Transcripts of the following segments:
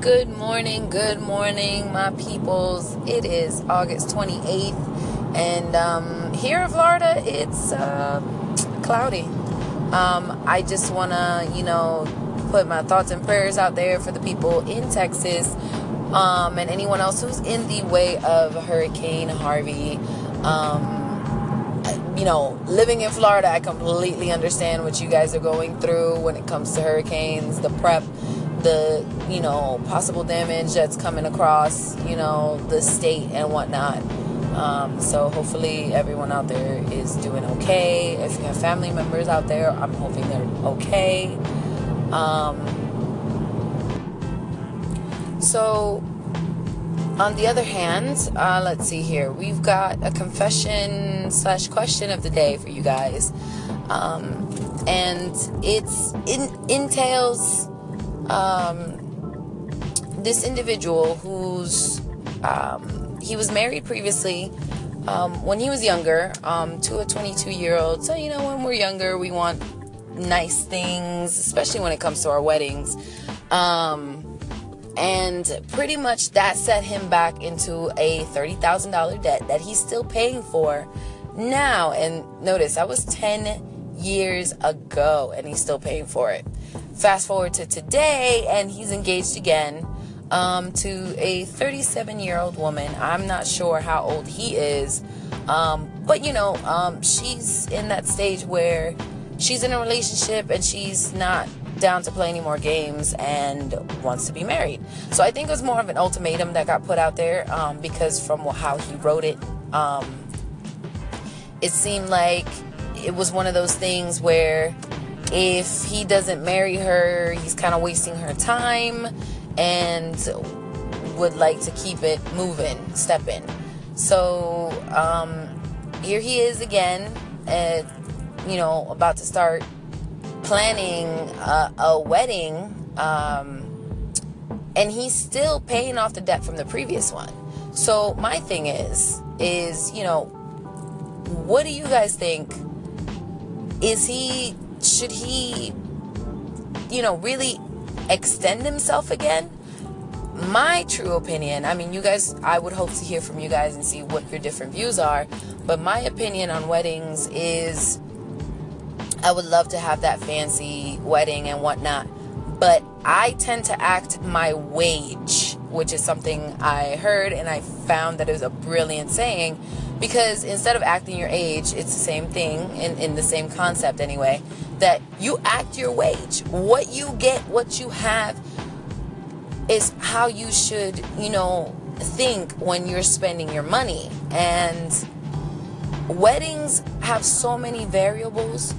Good morning, good morning, my peoples. It is August 28th, and um, here in Florida, it's uh, cloudy. Um, I just want to, you know, put my thoughts and prayers out there for the people in Texas um, and anyone else who's in the way of Hurricane Harvey. Um, you know, living in Florida, I completely understand what you guys are going through when it comes to hurricanes, the prep, the, you know, possible damage that's coming across, you know, the state and whatnot. Um, so hopefully everyone out there is doing okay. If you have family members out there, I'm hoping they're okay. Um, so on the other hand, uh, let's see here. We've got a confession slash question of the day for you guys, um, and it's in, entails um, this individual who's um, he was married previously um, when he was younger um, to a 22 year old. So you know, when we're younger, we want nice things, especially when it comes to our weddings. Um, and pretty much that set him back into a $30,000 debt that he's still paying for now. And notice, that was 10 years ago, and he's still paying for it. Fast forward to today, and he's engaged again um, to a 37 year old woman. I'm not sure how old he is, um, but you know, um, she's in that stage where she's in a relationship and she's not down to play any more games and wants to be married. So I think it was more of an ultimatum that got put out there um, because from how he wrote it, um, it seemed like it was one of those things where if he doesn't marry her, he's kind of wasting her time and would like to keep it moving, stepping. So um, here he is again, uh, you know, about to start planning a, a wedding, um, and he's still paying off the debt from the previous one. So my thing is, is you know, what do you guys think? Is he should he, you know, really extend himself again? My true opinion, I mean, you guys, I would hope to hear from you guys and see what your different views are. But my opinion on weddings is I would love to have that fancy wedding and whatnot. But I tend to act my wage, which is something I heard and I found that it was a brilliant saying because instead of acting your age, it's the same thing in, in the same concept anyway, that you act your wage. What you get, what you have is how you should, you know, think when you're spending your money. And weddings have so many variables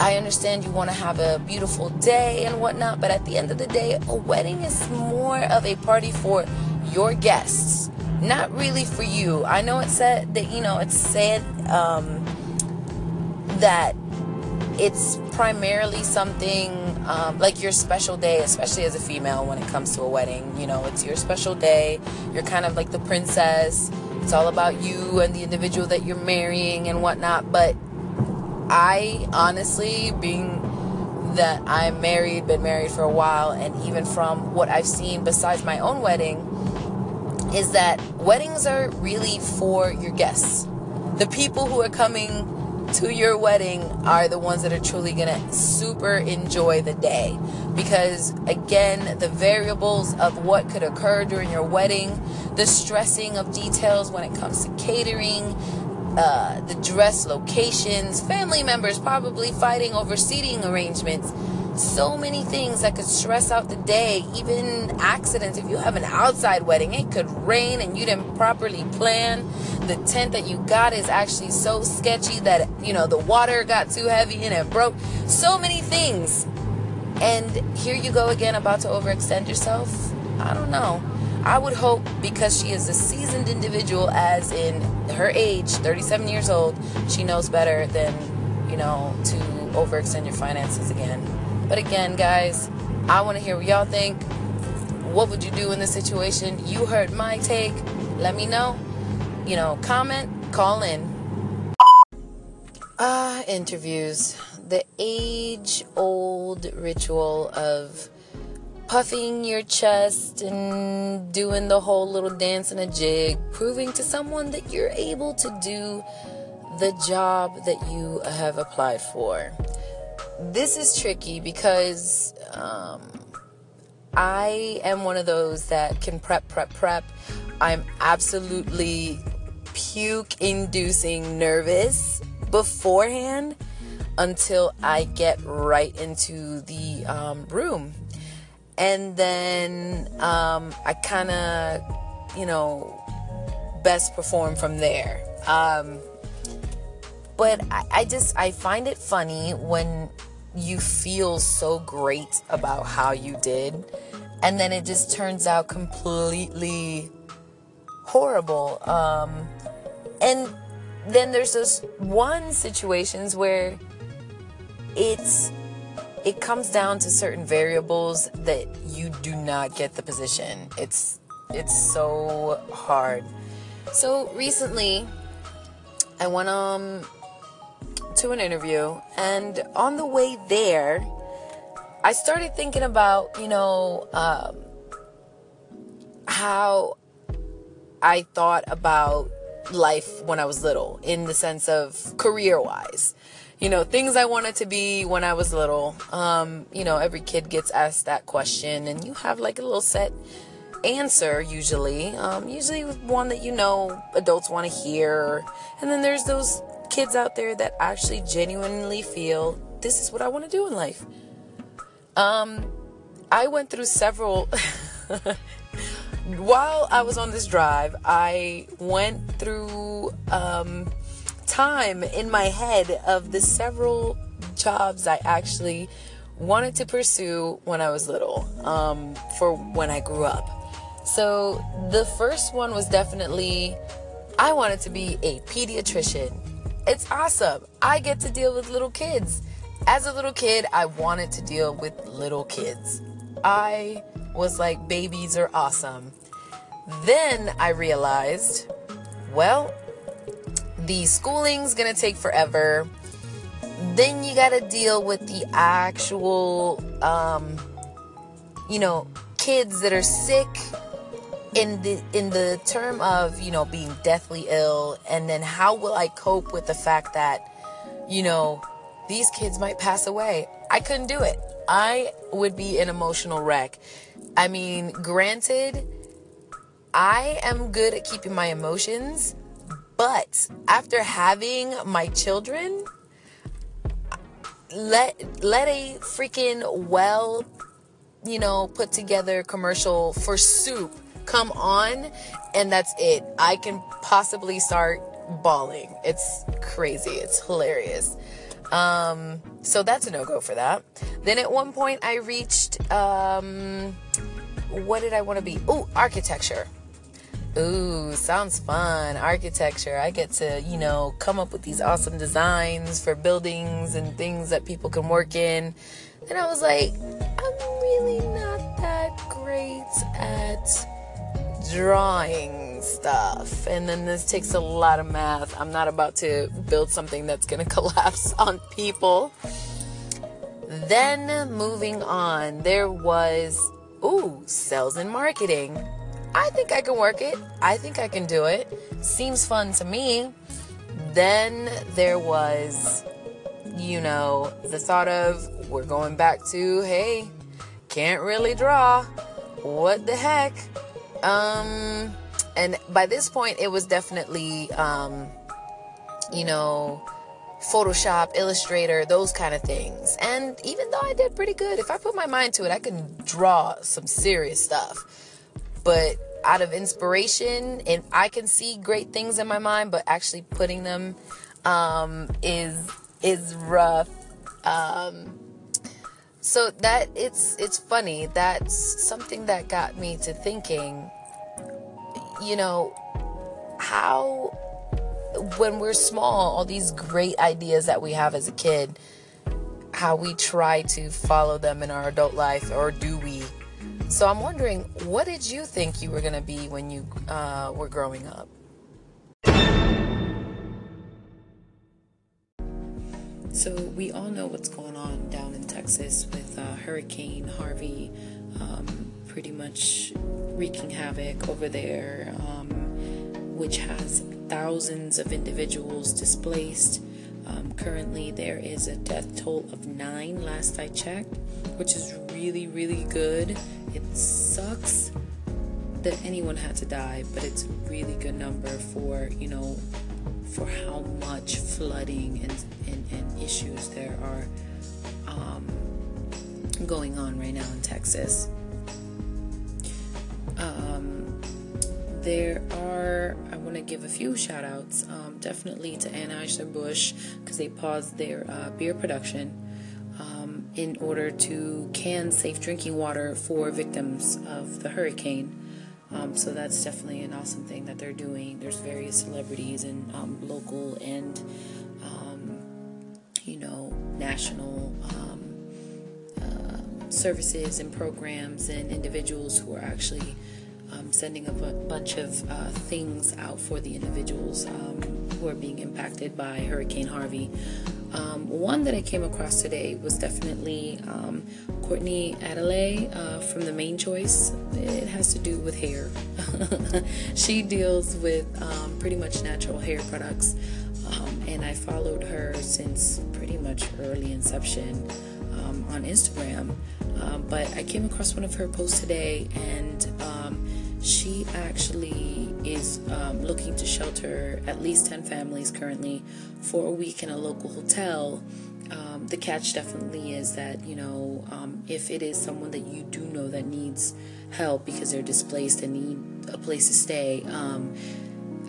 I understand you want to have a beautiful day and whatnot, but at the end of the day, a wedding is more of a party for your guests, not really for you. I know it said that, you know, it's said um, that it's primarily something um, like your special day, especially as a female when it comes to a wedding. You know, it's your special day. You're kind of like the princess. It's all about you and the individual that you're marrying and whatnot. But I honestly, being that I'm married, been married for a while, and even from what I've seen besides my own wedding, is that weddings are really for your guests. The people who are coming to your wedding are the ones that are truly gonna super enjoy the day. Because again, the variables of what could occur during your wedding, the stressing of details when it comes to catering, uh, the dress locations, family members probably fighting over seating arrangements. So many things that could stress out the day, even accidents. If you have an outside wedding, it could rain and you didn't properly plan. The tent that you got is actually so sketchy that, you know, the water got too heavy and it broke. So many things. And here you go again, about to overextend yourself. I don't know. I would hope because she is a seasoned individual, as in her age, 37 years old, she knows better than, you know, to overextend your finances again. But again, guys, I want to hear what y'all think. What would you do in this situation? You heard my take. Let me know. You know, comment, call in. Ah, uh, interviews. The age old ritual of puffing your chest and doing the whole little dance and a jig, proving to someone that you're able to do the job that you have applied for. This is tricky because um, I am one of those that can prep, prep, prep. I'm absolutely puke inducing nervous beforehand until I get right into the um, room. And then um, I kind of, you know, best perform from there. Um, but I, I just, I find it funny when you feel so great about how you did, and then it just turns out completely horrible. Um, and then there's those one situations where it's it comes down to certain variables that you do not get the position. It's it's so hard. So recently I went um to an interview and on the way there I started thinking about, you know, um, how I thought about life when I was little in the sense of career wise you know, things I wanted to be when I was little. Um, you know, every kid gets asked that question, and you have like a little set answer usually. Um, usually one that you know adults want to hear. And then there's those kids out there that actually genuinely feel this is what I want to do in life. Um, I went through several. While I was on this drive, I went through um, time in my head of the several jobs I actually wanted to pursue when I was little, um, for when I grew up. So the first one was definitely I wanted to be a pediatrician. It's awesome. I get to deal with little kids. As a little kid, I wanted to deal with little kids. I was like, babies are awesome. Then I realized, well, the schooling's gonna take forever. Then you gotta deal with the actual, um, you know, kids that are sick in the in the term of you know being deathly ill, and then how will I cope with the fact that you know these kids might pass away? I couldn't do it. I would be an emotional wreck. I mean, granted, I am good at keeping my emotions but after having my children, let let a freaking well, you know, put together commercial for soup come on and that's it. I can possibly start bawling. It's crazy. It's hilarious. Um, so that's a no go for that. Then at one point I reached um, what did I want to be? Oh, architecture. Ooh, sounds fun. Architecture. I get to, you know, come up with these awesome designs for buildings and things that people can work in. And I was like, I'm really not that great at drawing stuff. And then this takes a lot of math. I'm not about to build something that's going to collapse on people. Then moving on, there was, ooh, sales and marketing. I think I can work it. I think I can do it. Seems fun to me. Then there was, you know, the thought of we're going back to, hey, can't really draw. What the heck? Um, and by this point, it was definitely, um, you know, Photoshop, Illustrator, those kind of things. And even though I did pretty good, if I put my mind to it, I can draw some serious stuff but out of inspiration and I can see great things in my mind, but actually putting them um, is is rough. Um, so that it's it's funny. That's something that got me to thinking. You know how when we're small, all these great ideas that we have as a kid, how we try to follow them in our adult life, or do we? So I'm wondering, what did you think you were going to be when you uh, were growing up? So we all know what's going on down in Texas with uh, Hurricane Harvey. um, pretty much wreaking havoc over there, um, which has thousands of individuals displaced. Um, currently, there is a death toll of nine, last I checked, which is really, really good. It sucks that anyone had to die, but it's a really good number for, you know, for how much flooding and, and, and issues there are um, going on right now in Texas. Um, there are, I want to give a few shout outs, um, definitely to Anheuser-Busch because they paused their uh, beer production um, in order to can safe drinking water for victims of the hurricane. Um, so that's definitely an awesome thing that they're doing. There's various celebrities and um, local and um, you know national um, uh, services and programs and individuals who are actually um, sending a bunch of uh, things out for the individuals who are being impacted by Hurricane Harvey. Um, one that I came across today was definitely um, Courtney Adeleye uh, from the Mane Choice. It has to do with hair. she deals with um, pretty much natural hair products, um, and I followed her since pretty much early inception um, on Instagram. Um, but I came across one of her posts today, and she actually um, looking to shelter at least 10 families currently for a week in a local hotel. Um, the catch definitely is that, you know, um, if it is someone that you do know that needs help because they're displaced and need a place to stay, um,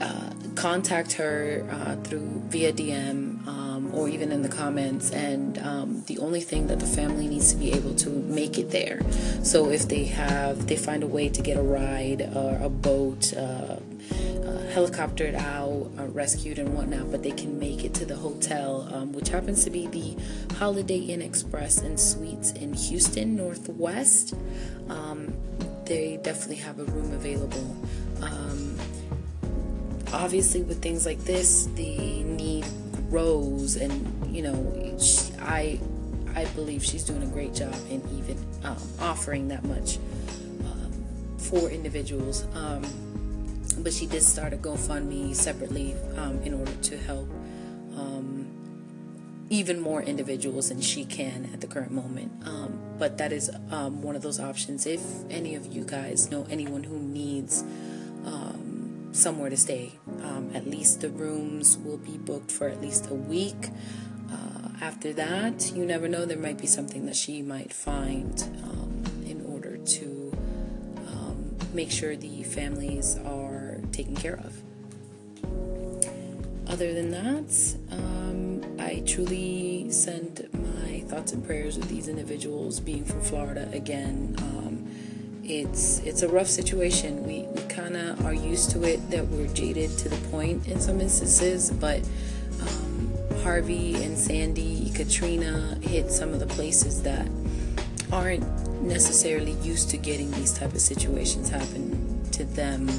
uh, contact her uh, through via DM um, or even in the comments. And um, the only thing that the family needs to be able to make it there. So if they have, they find a way to get a ride or a boat. Uh, uh, helicoptered out, uh, rescued, and whatnot, but they can make it to the hotel, um, which happens to be the Holiday Inn Express and Suites in Houston, Northwest. Um, they definitely have a room available. Um, obviously with things like this the need grows and you know she, i i believe she's doing a great job in even um, offering that much um, for individuals. Um, but she did start a gofundme separately um, in order to help um, even more individuals than she can at the current moment. Um, but that is one of those options. If any of you guys know anyone who needs somewhere to stay. Um, at least the rooms will be booked for at least a week. Uh, after that, you never know, there might be something that she might find um, in order to um, make sure the families are taken care of. Other than that, um, I truly send my thoughts and prayers with these individuals being from Florida again um, it's it's a rough situation. We we kind of are used to it that we're jaded to the point in some instances, but um, Harvey and Sandy, Katrina hit some of the places that aren't necessarily used to getting these type of situations happen to them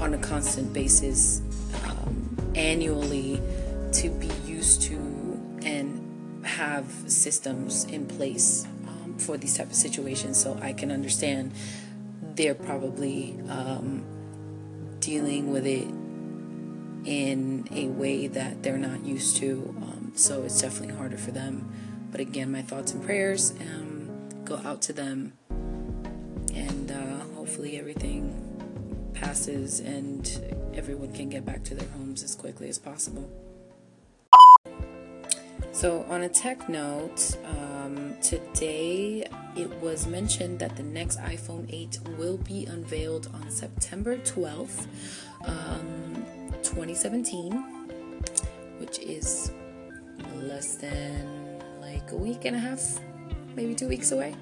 on a constant basis um, annually to be used to and have systems in place for these type of situations so i can understand they're probably um, dealing with it in a way that they're not used to um, so it's definitely harder for them. But again my thoughts and prayers um, go out to them and uh, hopefully everything passes and everyone can get back to their homes as quickly as possible. So, on a tech note, um, today it was mentioned that the next iPhone 8 will be unveiled on September 12th, um, 2017, which is less than like a week and a half, maybe two weeks away.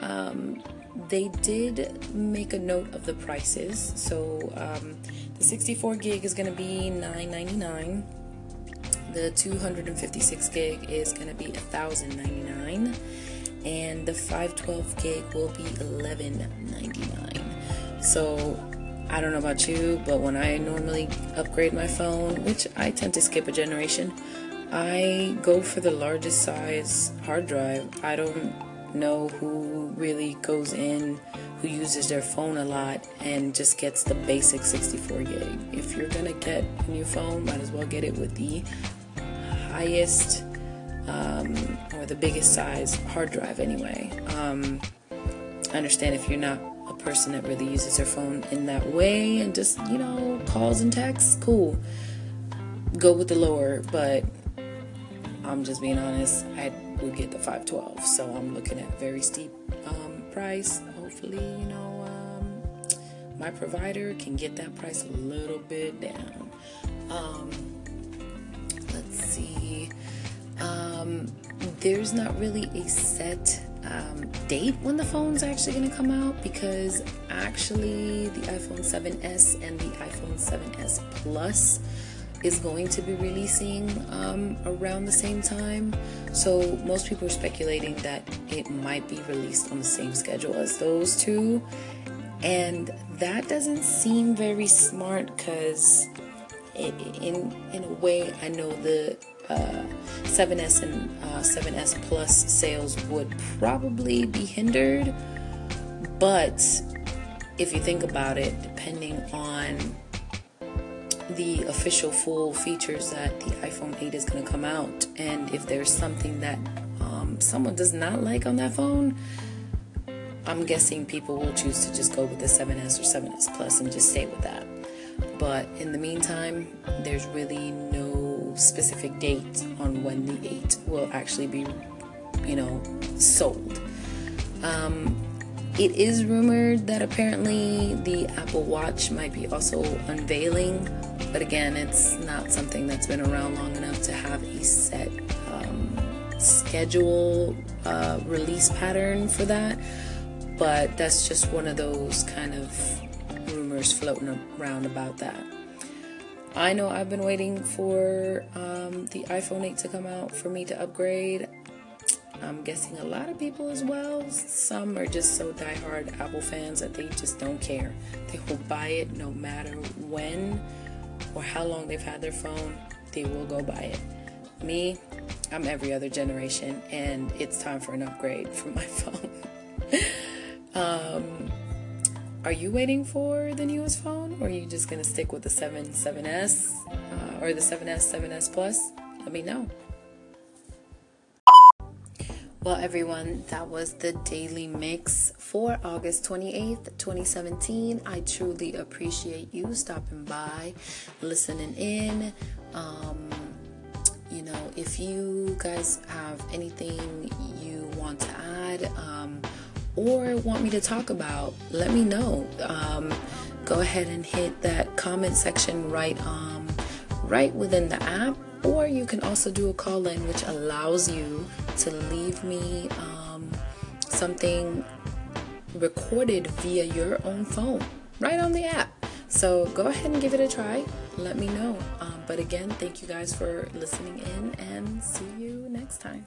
Um, they did make a note of the prices. So, um, the 64 gig is going to be $9.99 the 256 gig is going to be $1,099 and the 512 gig will be 1199. So I don't know about you, but when I normally upgrade my phone, which I tend to skip a generation, I go for the largest size hard drive. I don't know who really goes in, who uses their phone a lot and just gets the basic 64 gig. If you're gonna get a new phone, might as well get it with the highest um, or the biggest size hard drive anyway. Um, I understand if you're not a person that really uses their phone in that way and just, you know, calls and texts, cool. Go with the lower, but I'm just being honest, I would get the 512. So I'm looking at very steep um, price. Hopefully, you know, um, my provider can get that price a little bit down. Um, there's not really a set um, date when the phone's actually going to come out because actually the iPhone 7s and the iPhone 7s Plus is going to be releasing um, around the same time. So most people are speculating that it might be released on the same schedule as those two. And that doesn't seem very smart because in in a way I know the uh, 7S and uh, 7S Plus sales would probably be hindered. But if you think about it, depending on the official full features that the iPhone 8 is going to come out, and if there's something that um, someone does not like on that phone, I'm guessing people will choose to just go with the 7S or 7S Plus and just stay with that. But in the meantime, there's really no specific date on when the 8 will actually be, you know, sold. Um, it is rumored that apparently the Apple Watch might be also unveiling, but again, it's not something that's been around long enough to have a set um, schedule uh, release pattern for that. But that's just one of those kind of rumors floating around about that. I know I've been waiting for um, the iPhone 8 to come out for me to upgrade. I'm guessing a lot of people as well. Some are just so diehard Apple fans that they just don't care. They will buy it no matter when or how long they've had their phone, they will go buy it. Me, I'm every other generation, and it's time for an upgrade for my phone. um, are you waiting for the newest phone, or are you just gonna stick with the 7 7s uh, or the 7s 7s Plus? Let me know. Well, everyone, that was the daily mix for August 28th, 2017. I truly appreciate you stopping by, listening in. Um, you know, if you guys have anything you want to add um, or want me to talk about, let me know. Um, go ahead and hit that comment section right um, right within the app or you can also do a call in, which allows you to leave me um, something recorded via your own phone right on the app. So go ahead and give it a try. Let me know. Um, but again, thank you guys for listening in and see you next time.